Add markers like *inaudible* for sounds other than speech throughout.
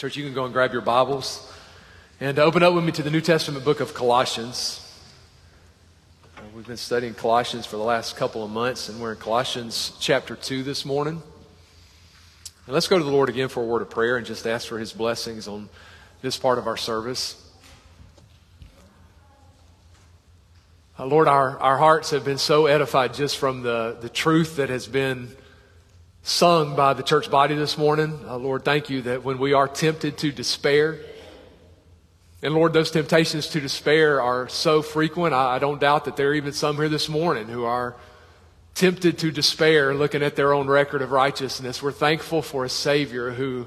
Church, you can go and grab your Bibles and open up with me to the New Testament book of Colossians. Uh, we've been studying Colossians for the last couple of months, and we're in Colossians chapter 2 this morning. And let's go to the Lord again for a word of prayer and just ask for his blessings on this part of our service. Uh, Lord, our, our hearts have been so edified just from the, the truth that has been sung by the church body this morning. Uh, Lord, thank you that when we are tempted to despair, and Lord, those temptations to despair are so frequent. I, I don't doubt that there are even some here this morning who are tempted to despair looking at their own record of righteousness. We're thankful for a Savior who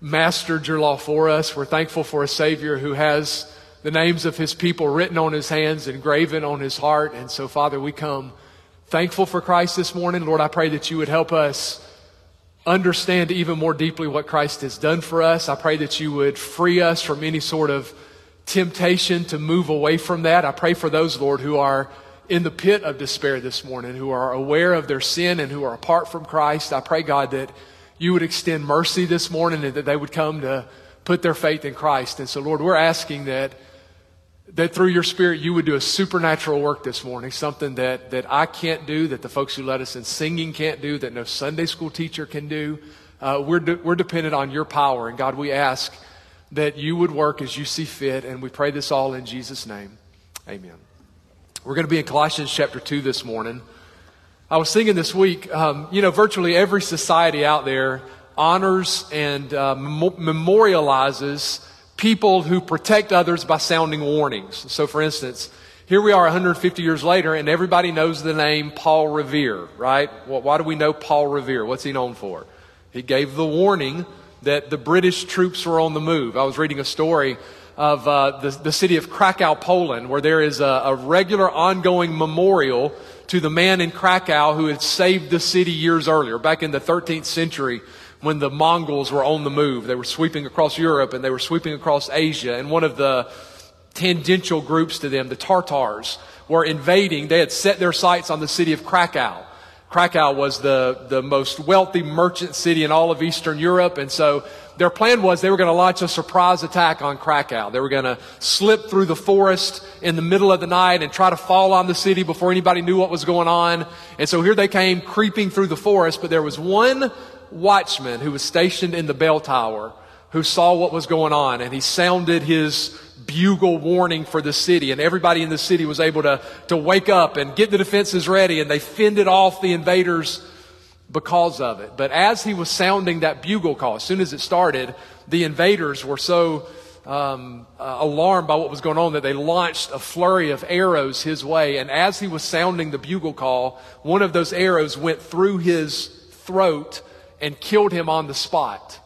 mastered your law for us. We're thankful for a Savior who has the names of his people written on his hands and graven on his heart. And so, Father, we come thankful for Christ this morning. Lord, I pray that you would help us understand even more deeply what Christ has done for us. I pray that you would free us from any sort of temptation to move away from that. I pray for those, Lord, who are in the pit of despair this morning, who are aware of their sin and who are apart from Christ. I pray, God, that you would extend mercy this morning and that they would come to put their faith in Christ. And so, Lord, we're asking that that through your spirit you would do a supernatural work this morning, something that, that I can't do, that the folks who led us in singing can't do, that no Sunday school teacher can do. Uh, we're, de- we're dependent on your power. And God, we ask that you would work as you see fit. And we pray this all in Jesus' name. Amen. We're going to be in Colossians chapter 2 this morning. I was thinking this week, um, you know, virtually every society out there honors and uh, mem- memorializes people who protect others by sounding warnings. So, for instance, here we are 150 years later, and everybody knows the name Paul Revere, right? Well, why do we know Paul Revere? What's he known for? He gave the warning that the British troops were on the move. I was reading a story of uh, the, the city of Krakow, Poland, where there is a, a regular ongoing memorial to the man in Krakow who had saved the city years earlier, back in the 13th century when the Mongols were on the move. They were sweeping across Europe and they were sweeping across Asia. And one of the tangential groups to them, the Tartars, were invading. They had set their sights on the city of Krakow. Krakow was the, the most wealthy merchant city in all of Eastern Europe. And so their plan was they were going to launch a surprise attack on Krakow. They were going to slip through the forest in the middle of the night and try to fall on the city before anybody knew what was going on. And so here they came creeping through the forest, but there was one watchman who was stationed in the bell tower who saw what was going on and he sounded his bugle warning for the city and everybody in the city was able to, to wake up and get the defenses ready and they fended off the invaders because of it. But as he was sounding that bugle call, as soon as it started, the invaders were so um, uh, alarmed by what was going on that they launched a flurry of arrows his way. And as he was sounding the bugle call, one of those arrows went through his throat and killed him on the spot.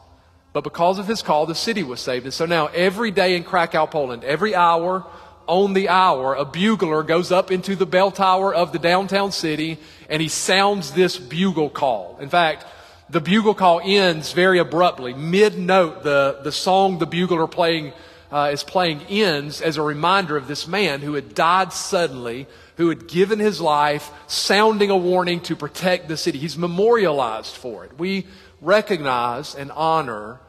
But because of his call, the city was saved. And so now every day in Krakow, Poland, every hour, on the hour, a bugler goes up into the bell tower of the downtown city and he sounds this bugle call. In fact, the bugle call ends very abruptly. Mid note, the, the song the bugler playing, uh, is playing ends as a reminder of this man who had died suddenly who had given his life, sounding a warning to protect the city. He's memorialized for it. We recognize and honor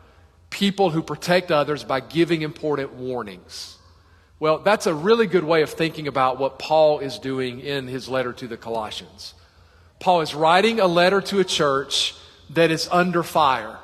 people who protect others by giving important warnings. Well, that's a really good way of thinking about what Paul is doing in his letter to the Colossians. Paul is writing a letter to a church that is under fire.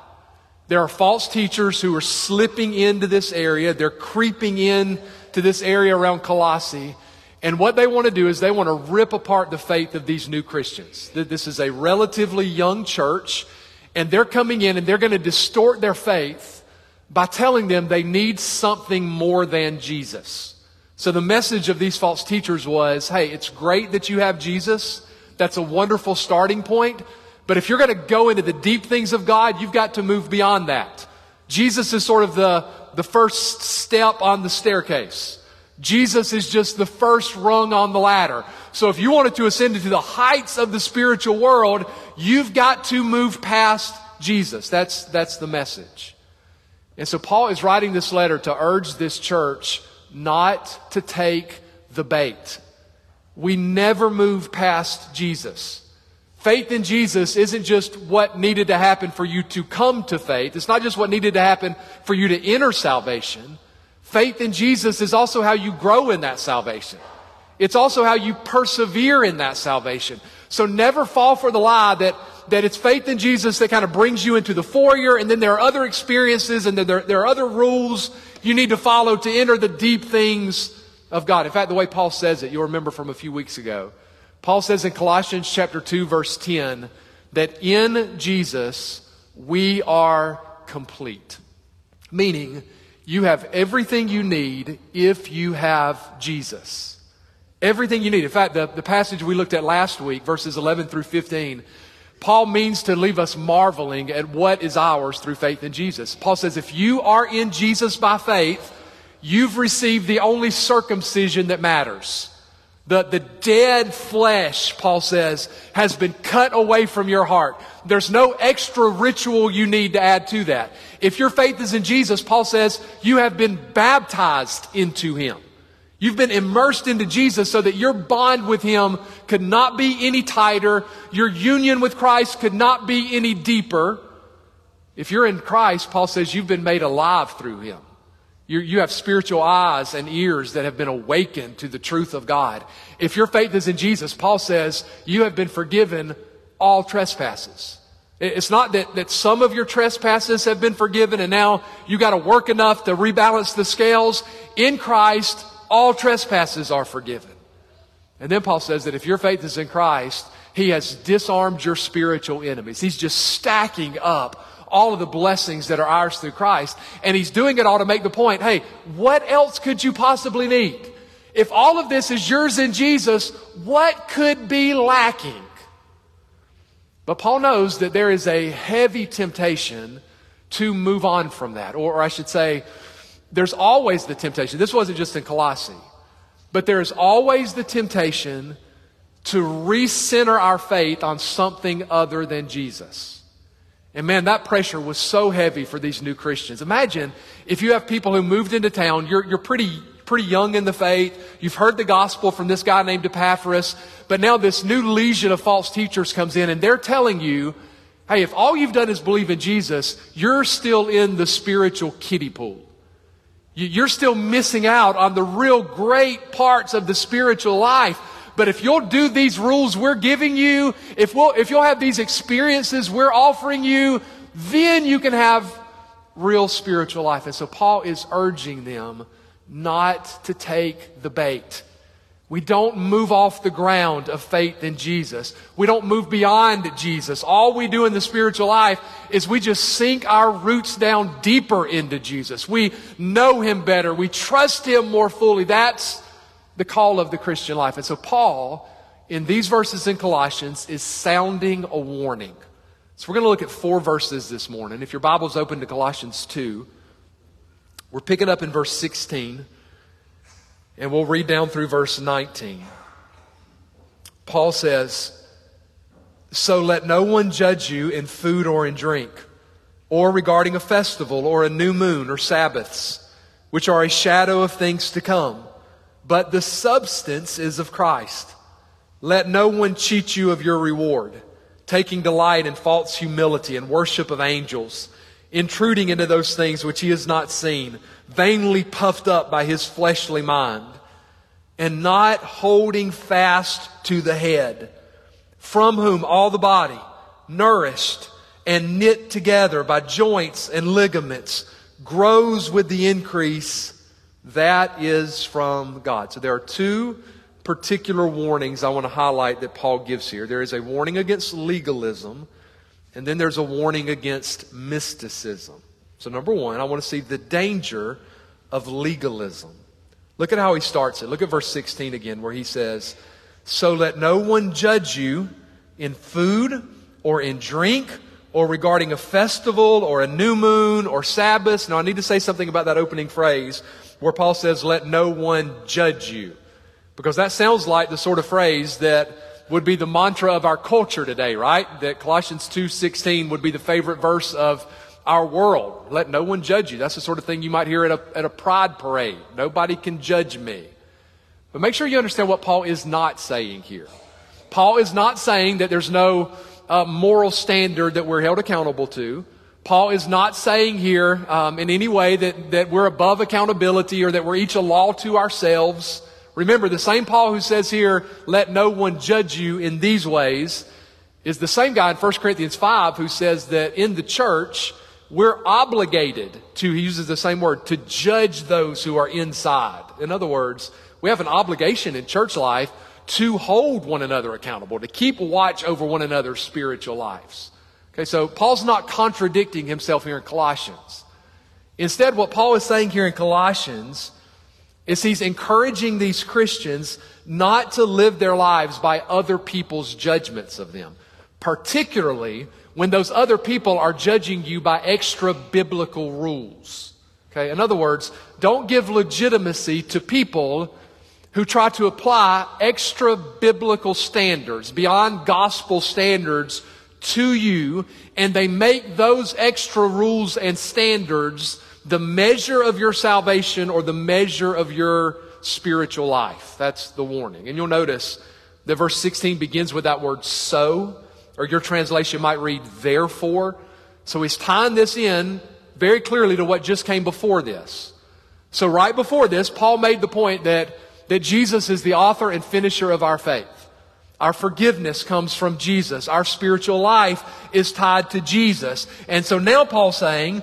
There are false teachers who are slipping into this area. They're creeping in to this area around Colossae. And what they want to do is they want to rip apart the faith of these new Christians. This is a relatively young church, and they're coming in and they're going to distort their faith by telling them they need something more than Jesus. So the message of these false teachers was, hey, it's great that you have Jesus. That's a wonderful starting point. But if you're going to go into the deep things of God, you've got to move beyond that. Jesus is sort of the, the first step on the staircase. Jesus is just the first rung on the ladder. So if you wanted to ascend into the heights of the spiritual world, you've got to move past Jesus. That's, that's the message. And so Paul is writing this letter to urge this church not to take the bait. We never move past Jesus. Faith in Jesus isn't just what needed to happen for you to come to faith. It's not just what needed to happen for you to enter salvation. Faith in Jesus is also how you grow in that salvation. It's also how you persevere in that salvation. So never fall for the lie that, that it's faith in Jesus that kind of brings you into the foyer and then there are other experiences and then there, there are other rules you need to follow to enter the deep things of God. In fact, the way Paul says it, you'll remember from a few weeks ago. Paul says in Colossians chapter 2 verse 10 that in Jesus we are complete. Meaning, you have everything you need if you have Jesus. Everything you need. In fact, the, the passage we looked at last week, verses 11 through 15, Paul means to leave us marveling at what is ours through faith in Jesus. Paul says, if you are in Jesus by faith, you've received the only circumcision that matters. The, the dead flesh, Paul says, has been cut away from your heart. There's no extra ritual you need to add to that. If your faith is in Jesus, Paul says, you have been baptized into Him. You've been immersed into Jesus so that your bond with Him could not be any tighter. Your union with Christ could not be any deeper. If you're in Christ, Paul says you've been made alive through Him. You, you have spiritual eyes and ears that have been awakened to the truth of God. If your faith is in Jesus, Paul says you have been forgiven all trespasses. It's not that, that some of your trespasses have been forgiven and now you got to work enough to rebalance the scales. In Christ, all trespasses are forgiven. And then Paul says that if your faith is in Christ, he has disarmed your spiritual enemies. He's just stacking up all of the blessings that are ours through Christ. And he's doing it all to make the point, hey, what else could you possibly need? If all of this is yours in Jesus, what could be lacking? But Paul knows that there is a heavy temptation to move on from that. Or, or I should say, there's always the temptation. This wasn't just in Colossae, but there's always the temptation to recenter our faith on something other than Jesus. And man, that pressure was so heavy for these new Christians. Imagine if you have people who moved into town, you're, you're pretty, pretty young in the faith, you've heard the gospel from this guy named Epaphras, but now this new legion of false teachers comes in and they're telling you, hey, if all you've done is believe in Jesus, you're still in the spiritual kiddie pool. You're still missing out on the real great parts of the spiritual life. But if you'll do these rules we're giving you, if, we'll, if you'll have these experiences we're offering you, then you can have real spiritual life. And so Paul is urging them not to take the bait. We don't move off the ground of faith in Jesus. We don't move beyond Jesus. All we do in the spiritual life is we just sink our roots down deeper into Jesus. We know Him better. We trust Him more fully. That's the call of the Christian life. And so Paul, in these verses in Colossians, is sounding a warning. So we're going to look at four verses this morning. If your Bible's open to Colossians 2, we're picking up in verse 16. And we'll read down through verse 19. Paul says, So let no one judge you in food or in drink, or regarding a festival, or a new moon, or Sabbaths, which are a shadow of things to come. But the substance is of Christ. Let no one cheat you of your reward, taking delight in false humility and worship of angels intruding into those things which he has not seen, vainly puffed up by his fleshly mind, and not holding fast to the head, from whom all the body, nourished and knit together by joints and ligaments, grows with the increase that is from God. So there are two particular warnings I want to highlight that Paul gives here. There is a warning against legalism and then there's a warning against mysticism. So, number one, I want to see the danger of legalism. Look at how he starts it. Look at verse 16 again, where he says, So let no one judge you in food or in drink or regarding a festival or a new moon or Sabbath. Now, I need to say something about that opening phrase where Paul says, Let no one judge you. Because that sounds like the sort of phrase that would be the mantra of our culture today, right? That Colossians 2:16 would be the favorite verse of our world. Let no one judge you. That's the sort of thing you might hear at a, at a pride parade. Nobody can judge me. But make sure you understand what Paul is not saying here. Paul is not saying that there's no uh, moral standard that we're held accountable to. Paul is not saying here um, in any way that, that we're above accountability or that we're each a law to ourselves. Remember, the same Paul who says here, let no one judge you in these ways, is the same guy in 1 Corinthians 5 who says that in the church, we're obligated to, he uses the same word, to judge those who are inside. In other words, we have an obligation in church life to hold one another accountable, to keep watch over one another's spiritual lives. Okay, so Paul's not contradicting himself here in Colossians. Instead, what Paul is saying here in Colossians is he's encouraging these Christians not to live their lives by other people's judgments of them, particularly when those other people are judging you by extra biblical rules. Okay, in other words, don't give legitimacy to people who try to apply extra biblical standards beyond gospel standards to you, and they make those extra rules and standards the measure of your salvation or the measure of your spiritual life. That's the warning. And you'll notice that verse 16 begins with that word so or your translation might read, therefore. So he's tying this in very clearly to what just came before this. So right before this, Paul made the point that, that Jesus is the author and finisher of our faith. Our forgiveness comes from Jesus. Our spiritual life is tied to Jesus. And so now Paul's saying,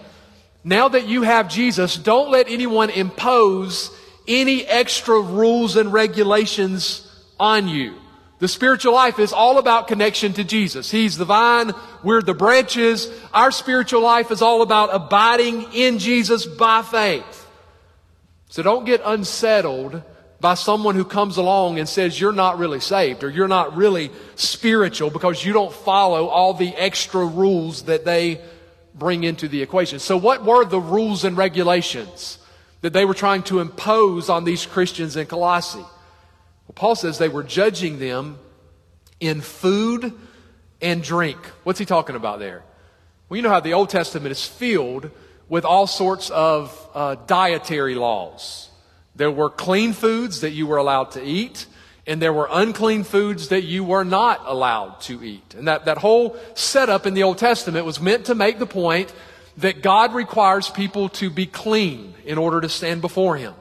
now that you have Jesus, don't let anyone impose any extra rules and regulations on you. The spiritual life is all about connection to Jesus. He's the vine, we're the branches. Our spiritual life is all about abiding in Jesus by faith. So don't get unsettled by someone who comes along and says you're not really saved or you're not really spiritual because you don't follow all the extra rules that they bring into the equation. So what were the rules and regulations that they were trying to impose on these Christians in Colossae? Well, Paul says they were judging them in food and drink. What's he talking about there? Well, you know how the Old Testament is filled with all sorts of uh, dietary laws. There were clean foods that you were allowed to eat, and there were unclean foods that you were not allowed to eat. And that, that whole setup in the Old Testament was meant to make the point that God requires people to be clean in order to stand before Him.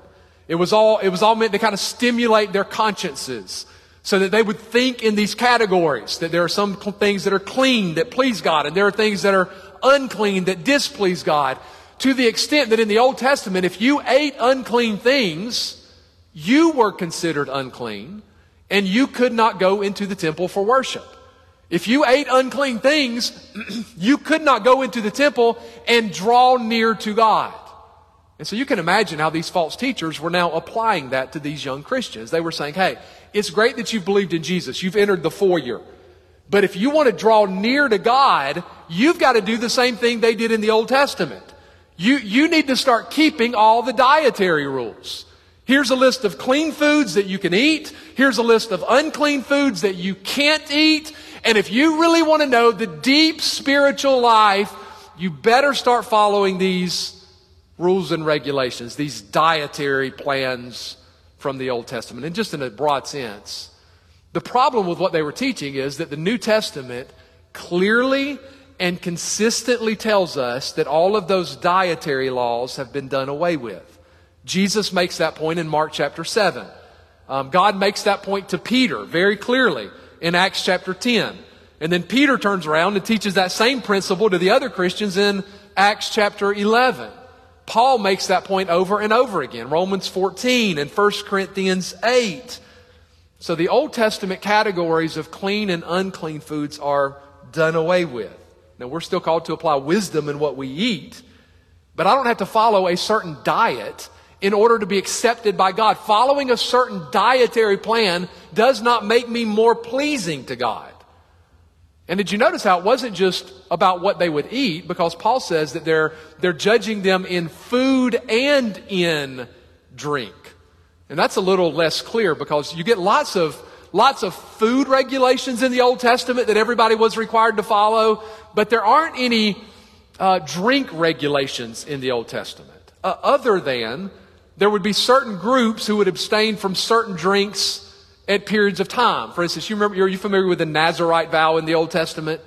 It was all, it was all meant to kind of stimulate their consciences so that they would think in these categories that there are some things that are clean that please God and there are things that are unclean that displease God to the extent that in the Old Testament, if you ate unclean things, you were considered unclean and you could not go into the temple for worship. If you ate unclean things, *clears throat* you could not go into the temple and draw near to God. And so you can imagine how these false teachers were now applying that to these young Christians. They were saying, hey, it's great that you've believed in Jesus. You've entered the foyer. But if you want to draw near to God, you've got to do the same thing they did in the Old Testament. You, you need to start keeping all the dietary rules. Here's a list of clean foods that you can eat. Here's a list of unclean foods that you can't eat. And if you really want to know the deep spiritual life, you better start following these rules and regulations, these dietary plans from the Old Testament, and just in a broad sense. The problem with what they were teaching is that the New Testament clearly and consistently tells us that all of those dietary laws have been done away with. Jesus makes that point in Mark chapter 7. Um, God makes that point to Peter very clearly in Acts chapter 10. And then Peter turns around and teaches that same principle to the other Christians in Acts chapter 11. Paul makes that point over and over again. Romans 14 and 1 Corinthians 8. So the Old Testament categories of clean and unclean foods are done away with. Now we're still called to apply wisdom in what we eat, but I don't have to follow a certain diet in order to be accepted by God. Following a certain dietary plan does not make me more pleasing to God. And did you notice how it wasn't just about what they would eat, because Paul says that they're, they're judging them in food and in drink. And that's a little less clear because you get lots of, lots of food regulations in the Old Testament that everybody was required to follow, but there aren't any uh, drink regulations in the Old Testament, uh, other than there would be certain groups who would abstain from certain drinks at periods of time. For instance, you remember, are you familiar with the Nazarite vow in the Old Testament?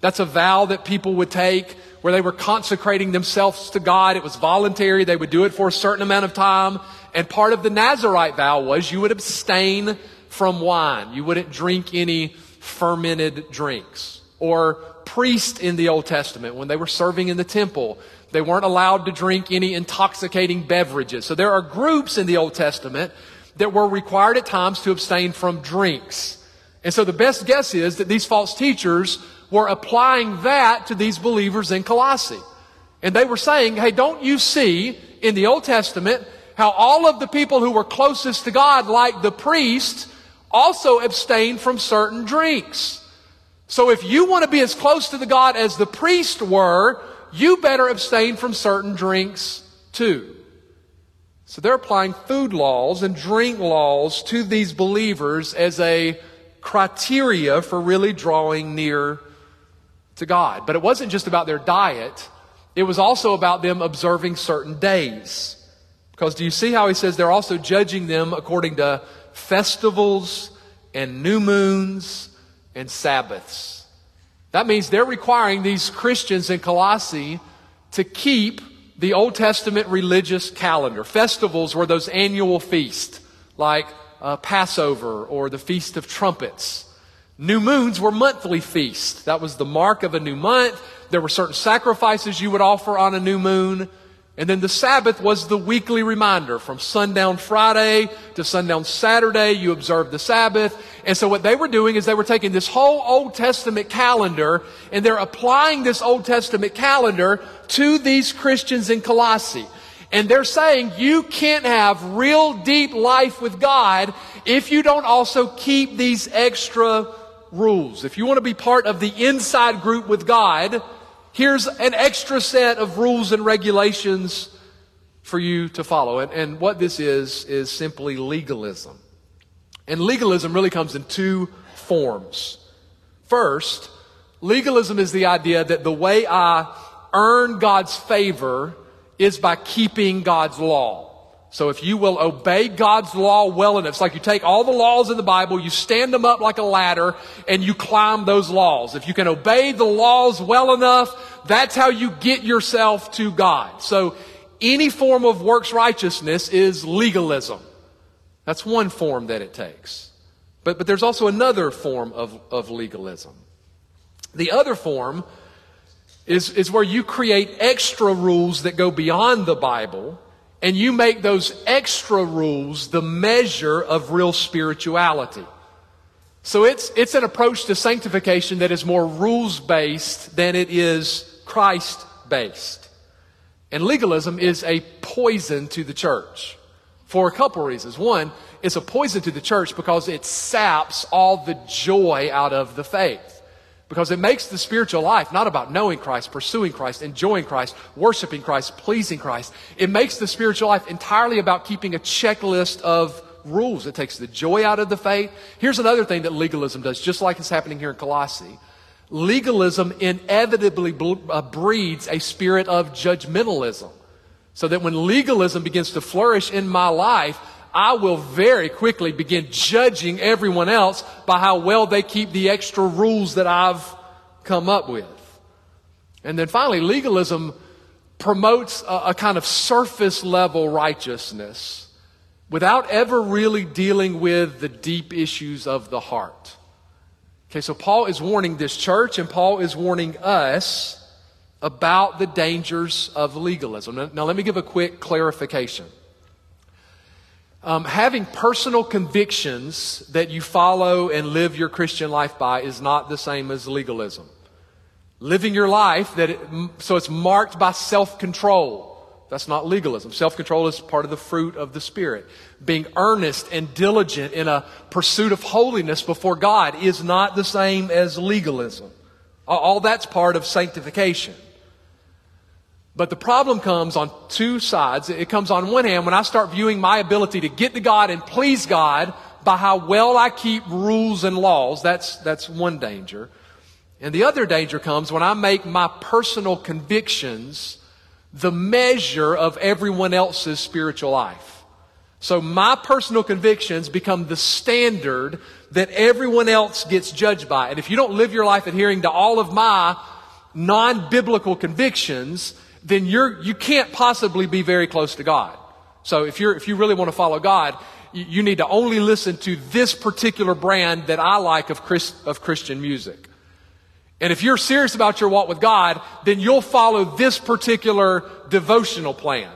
That's a vow that people would take where they were consecrating themselves to God. It was voluntary. They would do it for a certain amount of time. And part of the Nazarite vow was you would abstain from wine. You wouldn't drink any fermented drinks. Or priests in the Old Testament, when they were serving in the temple, they weren't allowed to drink any intoxicating beverages. So there are groups in the Old Testament that were required at times to abstain from drinks. And so the best guess is that these false teachers were applying that to these believers in Colossae. And they were saying, hey, don't you see in the Old Testament how all of the people who were closest to God, like the priest, also abstained from certain drinks. So if you want to be as close to the God as the priest were, you better abstain from certain drinks too. So they're applying food laws and drink laws to these believers as a criteria for really drawing near to God. But it wasn't just about their diet. It was also about them observing certain days. Because do you see how he says they're also judging them according to festivals and new moons and Sabbaths? That means they're requiring these Christians in Colossae to keep the Old Testament religious calendar. Festivals were those annual feasts, like uh, Passover or the Feast of Trumpets. New moons were monthly feasts. That was the mark of a new month. There were certain sacrifices you would offer on a new moon. And then the Sabbath was the weekly reminder. From sundown Friday to sundown Saturday, you observed the Sabbath. And so what they were doing is they were taking this whole Old Testament calendar and they're applying this Old Testament calendar to these Christians in Colossae. And they're saying you can't have real deep life with God if you don't also keep these extra rules. If you want to be part of the inside group with God, here's an extra set of rules and regulations for you to follow. And, and what this is, is simply legalism. And legalism really comes in two forms. First, legalism is the idea that the way I earn God's favor is by keeping God's law. So if you will obey God's law well enough, it's like you take all the laws in the Bible, you stand them up like a ladder, and you climb those laws. If you can obey the laws well enough, that's how you get yourself to God. So any form of works righteousness is legalism. That's one form that it takes. But, but there's also another form of, of legalism. The other form is, is where you create extra rules that go beyond the Bible and you make those extra rules the measure of real spirituality. So it's, it's an approach to sanctification that is more rules based than it is Christ based. And legalism is a poison to the church for a couple reasons. One, it's a poison to the church because it saps all the joy out of the faith. Because it makes the spiritual life not about knowing Christ, pursuing Christ, enjoying Christ, worshiping Christ, pleasing Christ. It makes the spiritual life entirely about keeping a checklist of rules. It takes the joy out of the faith. Here's another thing that legalism does, just like it's happening here in Colossae. Legalism inevitably uh, breeds a spirit of judgmentalism. So that when legalism begins to flourish in my life, I will very quickly begin judging everyone else by how well they keep the extra rules that I've come up with. And then finally, legalism promotes a, a kind of surface level righteousness without ever really dealing with the deep issues of the heart. Okay, so Paul is warning this church and Paul is warning us about the dangers of legalism. Now, now let me give a quick clarification. Um, having personal convictions that you follow and live your Christian life by is not the same as legalism. Living your life that it, so it's marked by self-control. That's not legalism. Self-control is part of the fruit of the Spirit. Being earnest and diligent in a pursuit of holiness before God is not the same as legalism. All that's part of sanctification. But the problem comes on two sides. It comes on one hand when I start viewing my ability to get to God and please God by how well I keep rules and laws. That's, that's one danger. And the other danger comes when I make my personal convictions the measure of everyone else's spiritual life. So my personal convictions become the standard that everyone else gets judged by. And if you don't live your life adhering to all of my non-biblical convictions, then you're, you can't possibly be very close to God. So if you're, if you really want to follow God, you, you need to only listen to this particular brand that I like of, Chris, of Christian music. And if you're serious about your walk with God, then you'll follow this particular devotional plan.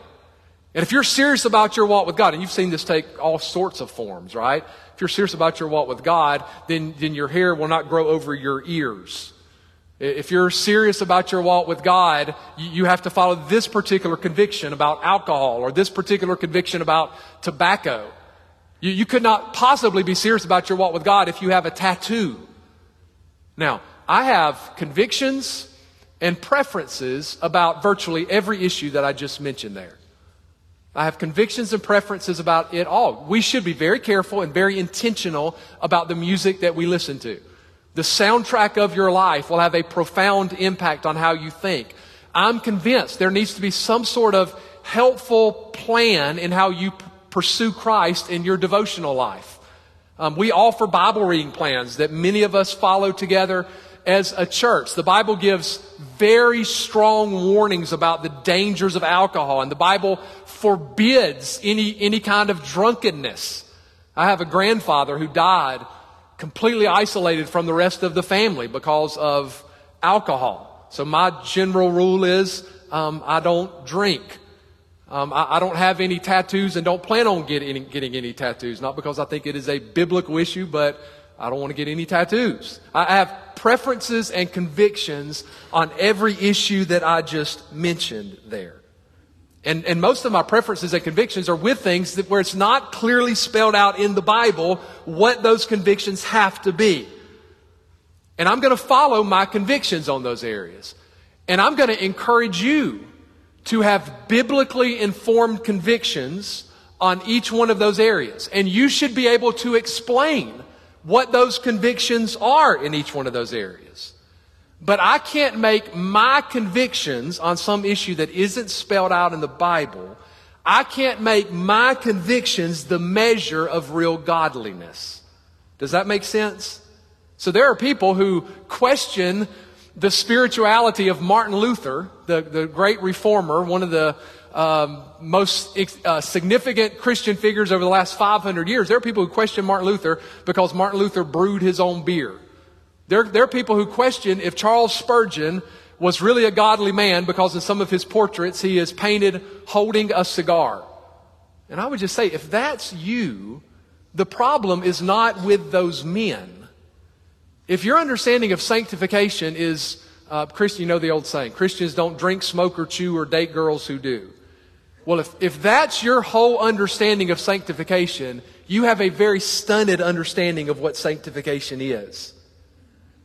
And if you're serious about your walk with God, and you've seen this take all sorts of forms, right? If you're serious about your walk with God, then, then your hair will not grow over your ears. If you're serious about your walk with God, you have to follow this particular conviction about alcohol or this particular conviction about tobacco. You, you could not possibly be serious about your walk with God if you have a tattoo. Now, I have convictions and preferences about virtually every issue that I just mentioned there. I have convictions and preferences about it all. We should be very careful and very intentional about the music that we listen to. The soundtrack of your life will have a profound impact on how you think. I'm convinced there needs to be some sort of helpful plan in how you p- pursue Christ in your devotional life. Um, we offer Bible reading plans that many of us follow together as a church. The Bible gives very strong warnings about the dangers of alcohol, and the Bible forbids any, any kind of drunkenness. I have a grandfather who died completely isolated from the rest of the family because of alcohol. So my general rule is um, I don't drink. Um, I, I, don't have any tattoos and don't plan on get any, getting any tattoos. Not because I think it is a biblical issue, but I don't want to get any tattoos. I have preferences and convictions on every issue that I just mentioned there. And, and most of my preferences and convictions are with things that, where it's not clearly spelled out in the Bible what those convictions have to be. And I'm going to follow my convictions on those areas. And I'm going to encourage you to have biblically informed convictions on each one of those areas. And you should be able to explain what those convictions are in each one of those areas. But I can't make my convictions on some issue that isn't spelled out in the Bible, I can't make my convictions the measure of real godliness. Does that make sense? So there are people who question the spirituality of Martin Luther, the, the great reformer, one of the um, most uh, significant Christian figures over the last 500 years. There are people who question Martin Luther because Martin Luther brewed his own beer. There, there are people who question if Charles Spurgeon was really a godly man because in some of his portraits he is painted holding a cigar. And I would just say, if that's you, the problem is not with those men. If your understanding of sanctification is, uh, Christian, you know the old saying, Christians don't drink, smoke, or chew, or date girls who do. Well, if, if that's your whole understanding of sanctification, you have a very stunted understanding of what sanctification is.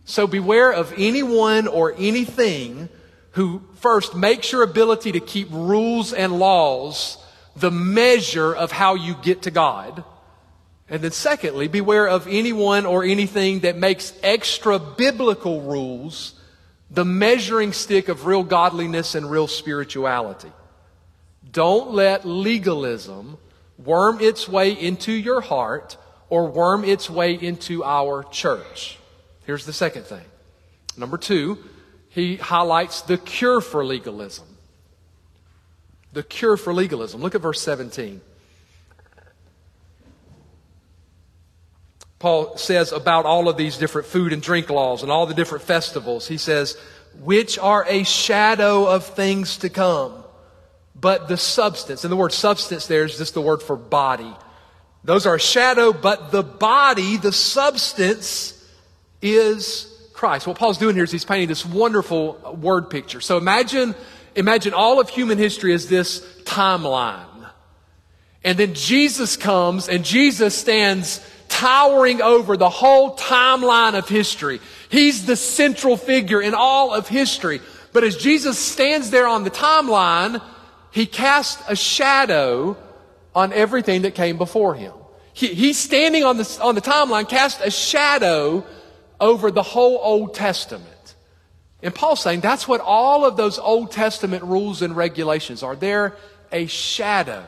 So beware of anyone or anything who first makes your ability to keep rules and laws the measure of how you get to God. And then secondly, beware of anyone or anything that makes extra biblical rules the measuring stick of real godliness and real spirituality. Don't let legalism worm its way into your heart or worm its way into our church. Here's the second thing. Number two, he highlights the cure for legalism. The cure for legalism. Look at verse 17. Paul says about all of these different food and drink laws and all the different festivals, he says, which are a shadow of things to come but the substance. And the word substance there is just the word for body. Those are a shadow, but the body, the substance, is Christ. What Paul's doing here is he's painting this wonderful word picture. So imagine, imagine all of human history as this timeline. And then Jesus comes and Jesus stands towering over the whole timeline of history. He's the central figure in all of history. But as Jesus stands there on the timeline, he casts a shadow on everything that came before him. He, he's standing on the, on the timeline, cast a shadow over the whole Old Testament. And Paul's saying that's what all of those Old Testament rules and regulations are. They're a shadow.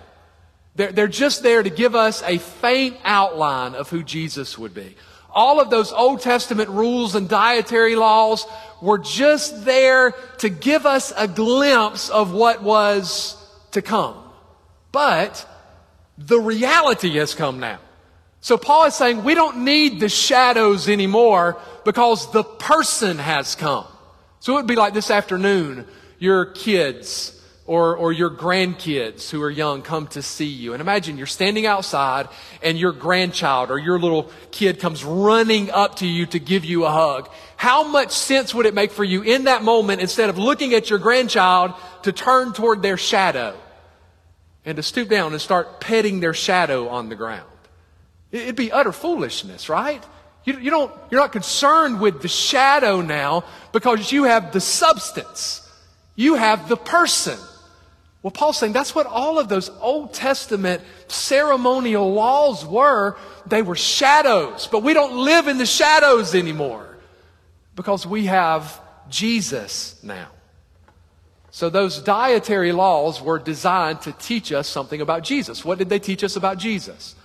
They're, they're just there to give us a faint outline of who Jesus would be. All of those Old Testament rules and dietary laws were just there to give us a glimpse of what was to come. But the reality has come now. So Paul is saying we don't need the shadows anymore because the person has come. So it would be like this afternoon, your kids or, or your grandkids who are young come to see you. And imagine you're standing outside and your grandchild or your little kid comes running up to you to give you a hug. How much sense would it make for you in that moment, instead of looking at your grandchild, to turn toward their shadow and to stoop down and start petting their shadow on the ground? It'd be utter foolishness, right? You, you don't, you're not concerned with the shadow now because you have the substance. You have the person. Well, Paul's saying that's what all of those Old Testament ceremonial laws were. They were shadows, but we don't live in the shadows anymore because we have Jesus now. So those dietary laws were designed to teach us something about Jesus. What did they teach us about Jesus?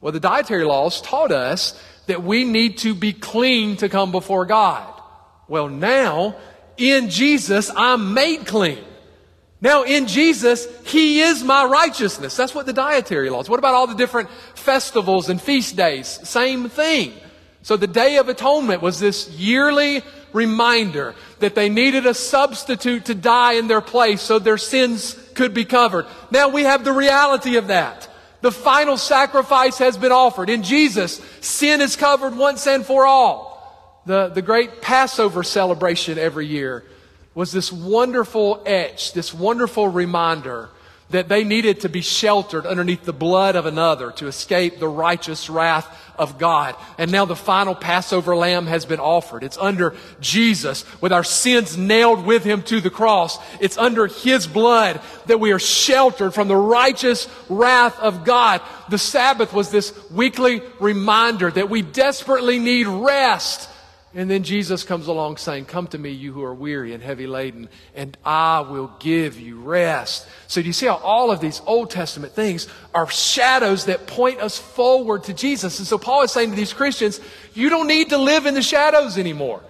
Well, the dietary laws taught us that we need to be clean to come before God. Well, now, in Jesus, I'm made clean. Now, in Jesus, He is my righteousness. That's what the dietary laws. What about all the different festivals and feast days? Same thing. So the Day of Atonement was this yearly reminder that they needed a substitute to die in their place so their sins could be covered. Now we have the reality of that. The final sacrifice has been offered. In Jesus, sin is covered once and for all. The, the great Passover celebration every year was this wonderful etch, this wonderful reminder that they needed to be sheltered underneath the blood of another to escape the righteous wrath of God. And now the final Passover lamb has been offered. It's under Jesus with our sins nailed with him to the cross. It's under his blood that we are sheltered from the righteous wrath of God. The Sabbath was this weekly reminder that we desperately need rest and then Jesus comes along saying, Come to me, you who are weary and heavy laden, and I will give you rest. So, do you see how all of these Old Testament things are shadows that point us forward to Jesus? And so, Paul is saying to these Christians, You don't need to live in the shadows anymore.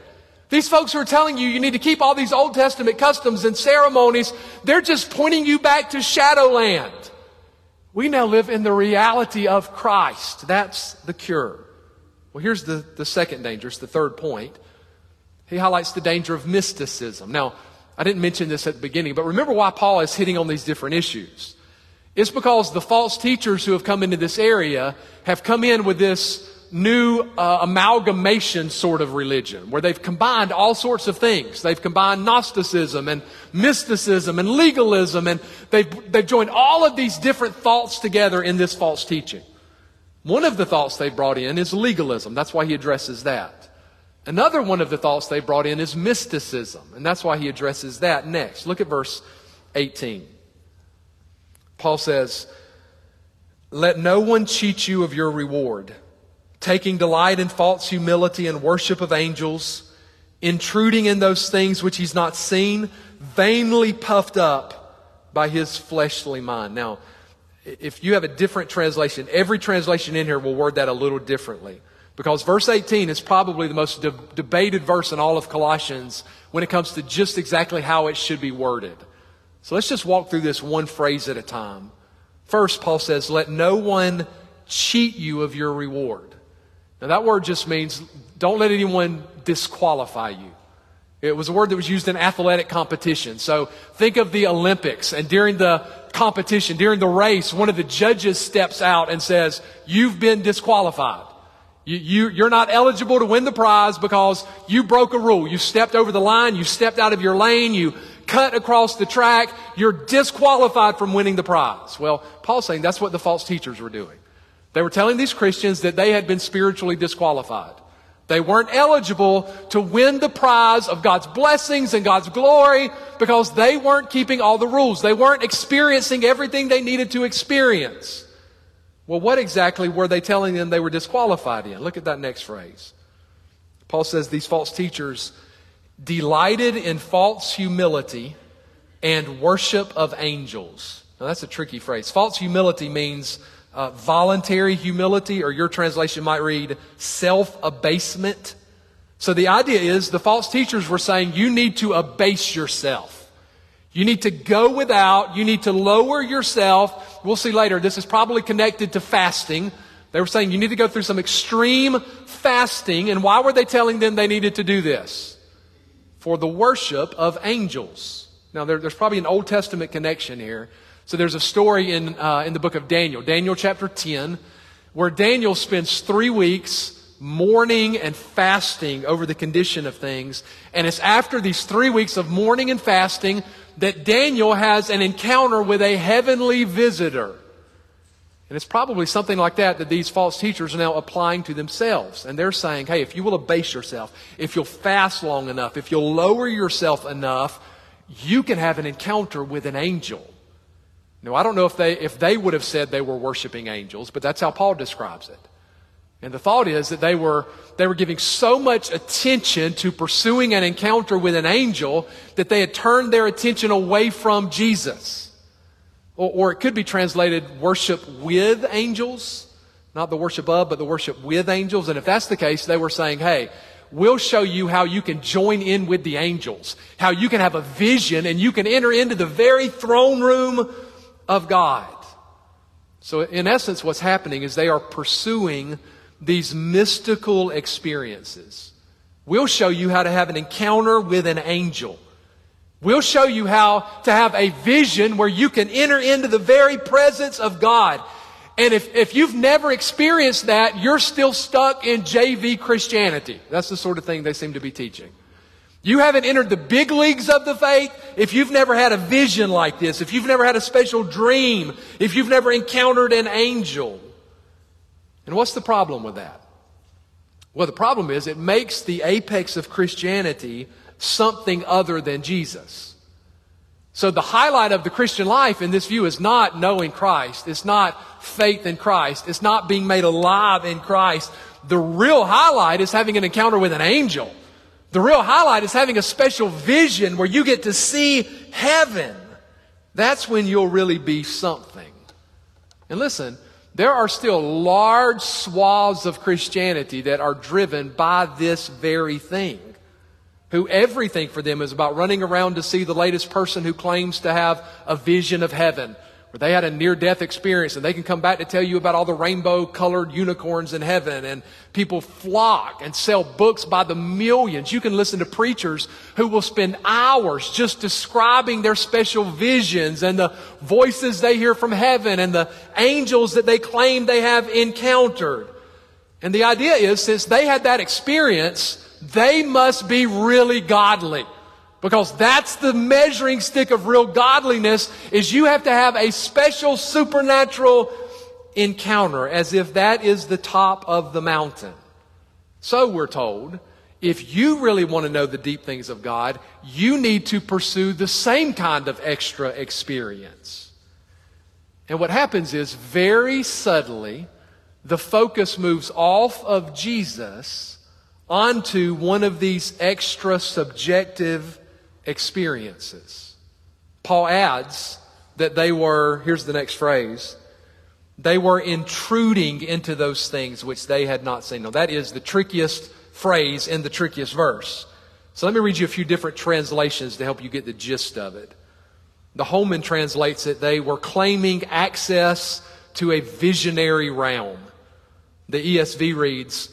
These folks who are telling you you need to keep all these Old Testament customs and ceremonies, they're just pointing you back to Shadowland. We now live in the reality of Christ. That's the cure. Well, here's the, the second danger, it's the third point. He highlights the danger of mysticism. Now, I didn't mention this at the beginning, but remember why Paul is hitting on these different issues. It's because the false teachers who have come into this area have come in with this new uh, amalgamation sort of religion where they've combined all sorts of things. They've combined Gnosticism and mysticism and legalism, and they've, they've joined all of these different thoughts together in this false teaching. One of the thoughts they brought in is legalism. That's why he addresses that. Another one of the thoughts they brought in is mysticism, and that's why he addresses that next. Look at verse 18. Paul says, Let no one cheat you of your reward, taking delight in false humility and worship of angels, intruding in those things which he's not seen, vainly puffed up by his fleshly mind. Now, if you have a different translation, every translation in here will word that a little differently. Because verse 18 is probably the most de- debated verse in all of Colossians when it comes to just exactly how it should be worded. So let's just walk through this one phrase at a time. First, Paul says, Let no one cheat you of your reward. Now, that word just means don't let anyone disqualify you. It was a word that was used in athletic competition. So think of the Olympics, and during the competition, during the race, one of the judges steps out and says, You've been disqualified. You, you, are not eligible to win the prize because you broke a rule. You stepped over the line, you stepped out of your lane, you cut across the track, you're disqualified from winning the prize. Well, Paul's saying that's what the false teachers were doing. They were telling these Christians that they had been spiritually disqualified. They weren't eligible to win the prize of God's blessings and God's glory because they weren't keeping all the rules. They weren't experiencing everything they needed to experience. Well, what exactly were they telling them they were disqualified in? Look at that next phrase. Paul says these false teachers delighted in false humility and worship of angels. Now, that's a tricky phrase. False humility means uh, voluntary humility, or your translation might read self abasement. So the idea is the false teachers were saying you need to abase yourself. You need to go without. You need to lower yourself. We'll see later. This is probably connected to fasting. They were saying you need to go through some extreme fasting. And why were they telling them they needed to do this? For the worship of angels. Now, there, there's probably an Old Testament connection here. So there's a story in, uh, in the book of Daniel, Daniel chapter 10, where Daniel spends three weeks mourning and fasting over the condition of things. And it's after these three weeks of mourning and fasting that Daniel has an encounter with a heavenly visitor. And it's probably something like that that these false teachers are now applying to themselves. And they're saying, hey, if you will abase yourself, if you'll fast long enough, if you'll lower yourself enough, you can have an encounter with an angel. Now, I don't know if they, if they would have said they were worshiping angels, but that's how Paul describes it. And the thought is that they were, they were giving so much attention to pursuing an encounter with an angel that they had turned their attention away from Jesus. Or, or it could be translated worship with angels. Not the worship of, but the worship with angels. And if that's the case, they were saying, hey, we'll show you how you can join in with the angels, how you can have a vision and you can enter into the very throne room of God. So, in essence, what's happening is they are pursuing these mystical experiences. We'll show you how to have an encounter with an angel. We'll show you how to have a vision where you can enter into the very presence of God. And if, if you've never experienced that, you're still stuck in JV Christianity. That's the sort of thing they seem to be teaching. You haven't entered the big leagues of the faith if you've never had a vision like this, if you've never had a special dream, if you've never encountered an angel. And what's the problem with that? Well, the problem is it makes the apex of Christianity something other than Jesus. So the highlight of the Christian life in this view is not knowing Christ. It's not faith in Christ. It's not being made alive in Christ. The real highlight is having an encounter with an angel. The real highlight is having a special vision where you get to see heaven. That's when you'll really be something. And listen, there are still large swaths of Christianity that are driven by this very thing. Who everything for them is about running around to see the latest person who claims to have a vision of heaven where they had a near death experience and they can come back to tell you about all the rainbow colored unicorns in heaven and people flock and sell books by the millions. You can listen to preachers who will spend hours just describing their special visions and the voices they hear from heaven and the angels that they claim they have encountered. And the idea is since they had that experience, they must be really godly. Because that's the measuring stick of real godliness is you have to have a special supernatural encounter as if that is the top of the mountain. So we're told, if you really want to know the deep things of God, you need to pursue the same kind of extra experience. And what happens is very subtly, the focus moves off of Jesus onto one of these extra subjective experiences. Paul adds that they were, here's the next phrase, they were intruding into those things which they had not seen. Now, that is the trickiest phrase in the trickiest verse. So let me read you a few different translations to help you get the gist of it. The Holman translates it, they were claiming access to a visionary realm. The ESV reads,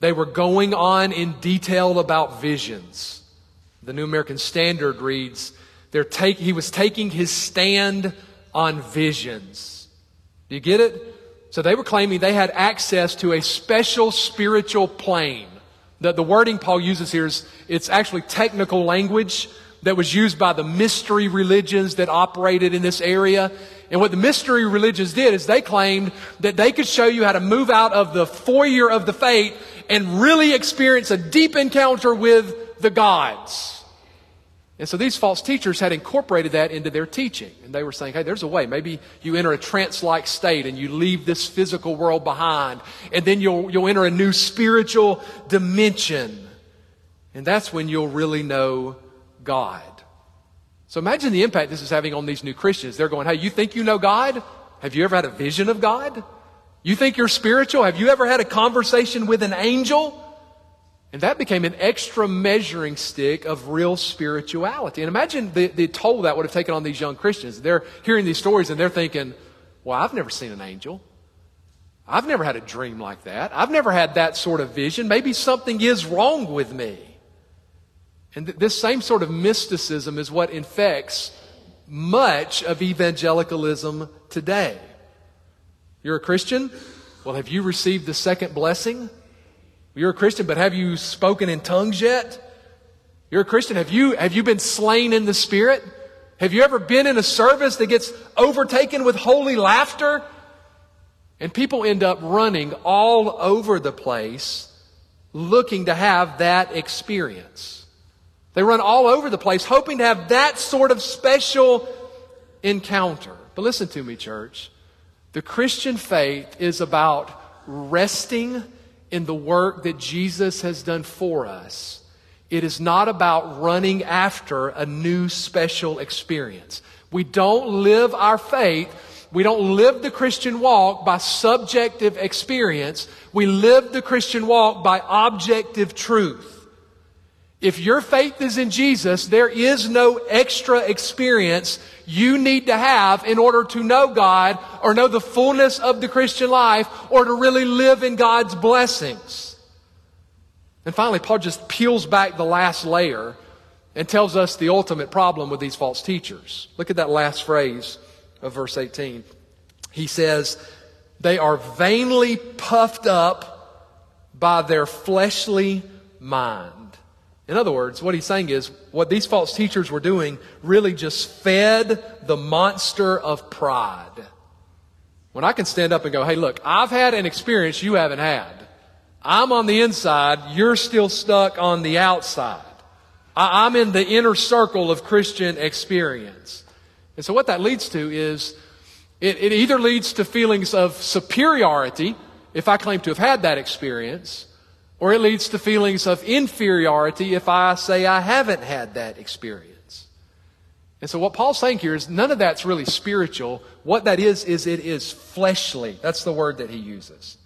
they were going on in detail about visions. The New American Standard reads, take, he was taking his stand on visions. Do you get it? So they were claiming they had access to a special spiritual plane. The, the wording Paul uses here is it's actually technical language that was used by the mystery religions that operated in this area. And what the mystery religions did is they claimed that they could show you how to move out of the foyer of the faith and really experience a deep encounter with the gods. And so these false teachers had incorporated that into their teaching. And they were saying, hey, there's a way. Maybe you enter a trance like state and you leave this physical world behind. And then you'll, you'll enter a new spiritual dimension. And that's when you'll really know God. So imagine the impact this is having on these new Christians. They're going, hey, you think you know God? Have you ever had a vision of God? You think you're spiritual? Have you ever had a conversation with an angel? And that became an extra measuring stick of real spirituality. And imagine the, the toll that would have taken on these young Christians. They're hearing these stories and they're thinking, well, I've never seen an angel. I've never had a dream like that. I've never had that sort of vision. Maybe something is wrong with me. And th- this same sort of mysticism is what infects much of evangelicalism today. You're a Christian? Well, have you received the second blessing? You're a Christian, but have you spoken in tongues yet? You're a Christian. Have you, have you been slain in the Spirit? Have you ever been in a service that gets overtaken with holy laughter? And people end up running all over the place looking to have that experience. They run all over the place hoping to have that sort of special encounter. But listen to me, church. The Christian faith is about resting in the work that Jesus has done for us. It is not about running after a new special experience. We don't live our faith, we don't live the Christian walk by subjective experience. We live the Christian walk by objective truth. If your faith is in Jesus, there is no extra experience you need to have in order to know God or know the fullness of the Christian life or to really live in God's blessings. And finally, Paul just peels back the last layer and tells us the ultimate problem with these false teachers. Look at that last phrase of verse 18. He says, They are vainly puffed up by their fleshly mind. In other words, what he's saying is what these false teachers were doing really just fed the monster of pride. When I can stand up and go, hey, look, I've had an experience you haven't had. I'm on the inside, you're still stuck on the outside. I'm in the inner circle of Christian experience. And so what that leads to is it, it either leads to feelings of superiority if I claim to have had that experience, or it leads to feelings of inferiority if I say I haven't had that experience. And so what Paul's saying here is none of that's really spiritual. What that is, is it is fleshly. That's the word that he uses.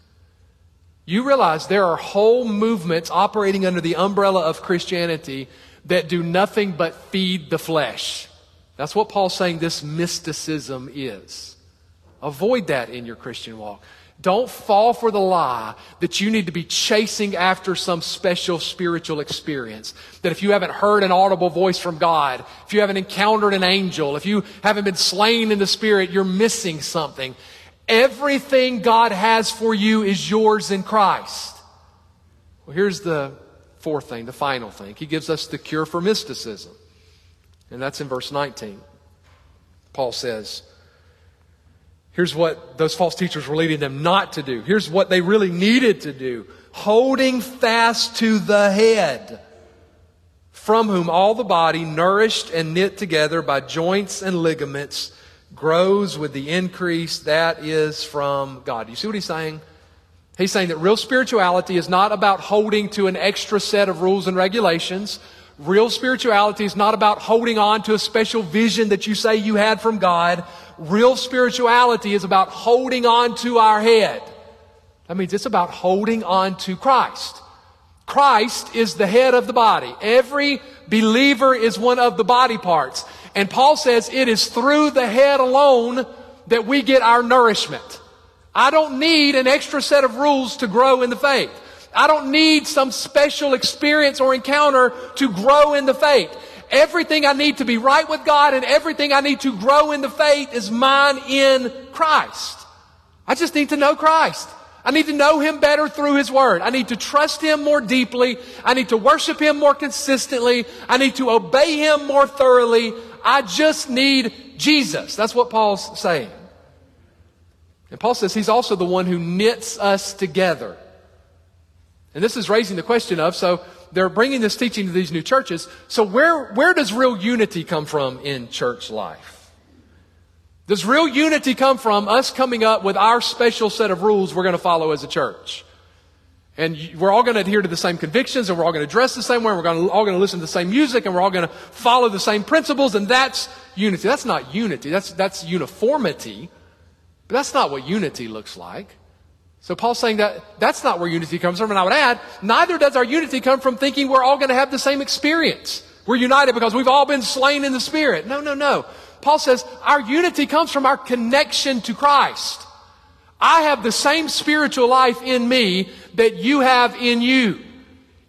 You realize there are whole movements operating under the umbrella of Christianity that do nothing but feed the flesh. That's what Paul's saying this mysticism is. Avoid that in your Christian walk. Don't fall for the lie that you need to be chasing after some special spiritual experience. That if you haven't heard an audible voice from God, if you haven't encountered an angel, if you haven't been slain in the Spirit, you're missing something. Everything God has for you is yours in Christ. Well, here's the fourth thing, the final thing. He gives us the cure for mysticism. And that's in verse 19. Paul says, Here's what those false teachers were leading them not to do. Here's what they really needed to do. Holding fast to the head, from whom all the body, nourished and knit together by joints and ligaments, grows with the increase that is from God. You see what he's saying? He's saying that real spirituality is not about holding to an extra set of rules and regulations. Real spirituality is not about holding on to a special vision that you say you had from God. Real spirituality is about holding on to our head. That means it's about holding on to Christ. Christ is the head of the body. Every believer is one of the body parts. And Paul says it is through the head alone that we get our nourishment. I don't need an extra set of rules to grow in the faith. I don't need some special experience or encounter to grow in the faith. Everything I need to be right with God and everything I need to grow in the faith is mine in Christ. I just need to know Christ. I need to know Him better through His Word. I need to trust Him more deeply. I need to worship Him more consistently. I need to obey Him more thoroughly. I just need Jesus. That's what Paul's saying. And Paul says He's also the one who knits us together. And this is raising the question of so they're bringing this teaching to these new churches. So where, where does real unity come from in church life? Does real unity come from us coming up with our special set of rules we're going to follow as a church? And we're all going to adhere to the same convictions, and we're all going to dress the same way, and we're going to, all going to listen to the same music, and we're all going to follow the same principles, and that's unity. That's not unity. That's, that's uniformity. But that's not what unity looks like. So Paul's saying that that's not where unity comes from. And I would add, neither does our unity come from thinking we're all going to have the same experience. We're united because we've all been slain in the Spirit. No, no, no. Paul says our unity comes from our connection to Christ. I have the same spiritual life in me that you have in you.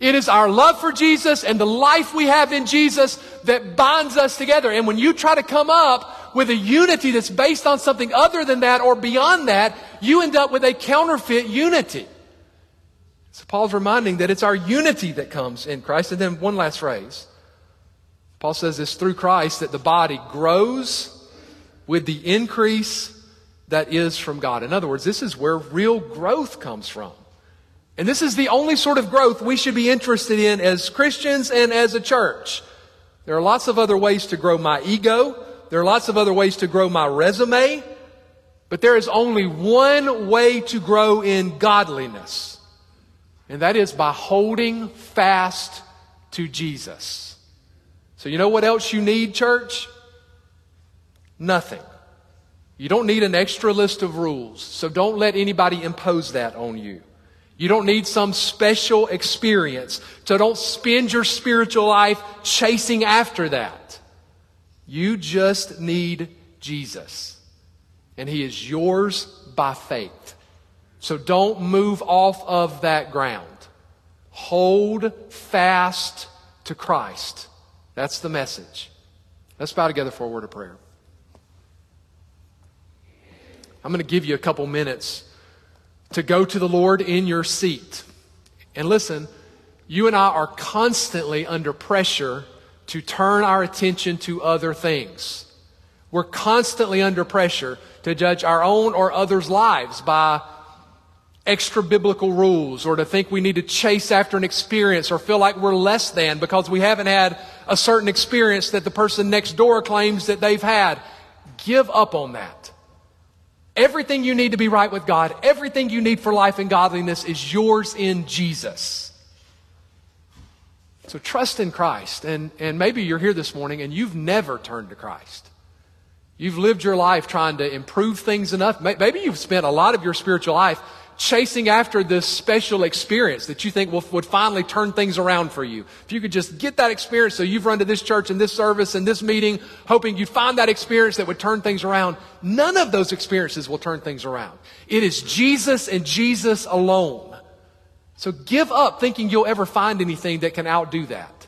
It is our love for Jesus and the life we have in Jesus that binds us together. And when you try to come up with a unity that's based on something other than that or beyond that, you end up with a counterfeit unity. So Paul's reminding that it's our unity that comes in Christ. And then one last phrase. Paul says it's through Christ that the body grows with the increase that is from God. In other words, this is where real growth comes from. And this is the only sort of growth we should be interested in as Christians and as a church. There are lots of other ways to grow my ego. There are lots of other ways to grow my resume. But there is only one way to grow in godliness. And that is by holding fast to Jesus. So you know what else you need, church? Nothing. You don't need an extra list of rules, so don't let anybody impose that on you. You don't need some special experience, so don't spend your spiritual life chasing after that. You just need Jesus, and He is yours by faith. So don't move off of that ground. Hold fast to Christ. That's the message. Let's bow together for a word of prayer. I'm going to give you a couple minutes to go to the Lord in your seat. And listen, you and I are constantly under pressure to turn our attention to other things. We're constantly under pressure to judge our own or others' lives by extra biblical rules or to think we need to chase after an experience or feel like we're less than because we haven't had a certain experience that the person next door claims that they've had. Give up on that. Everything you need to be right with God, everything you need for life and godliness is yours in Jesus. So trust in Christ. And, and maybe you're here this morning and you've never turned to Christ. You've lived your life trying to improve things enough. Maybe you've spent a lot of your spiritual life chasing after this special experience that you think will, would finally turn things around for you. If you could just get that experience, so you've run to this church and this service and this meeting, hoping you'd find that experience that would turn things around. None of those experiences will turn things around. It is Jesus and Jesus alone. So give up thinking you'll ever find anything that can outdo that.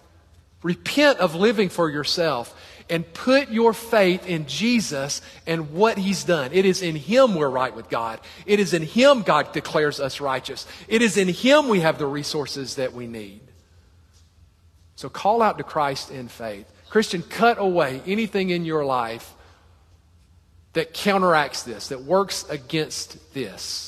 Repent of living for yourself and put your faith in Jesus and what He's done. It is in Him we're right with God. It is in Him God declares us righteous. It is in Him we have the resources that we need. So call out to Christ in faith. Christian, cut away anything in your life that counteracts this, that works against this.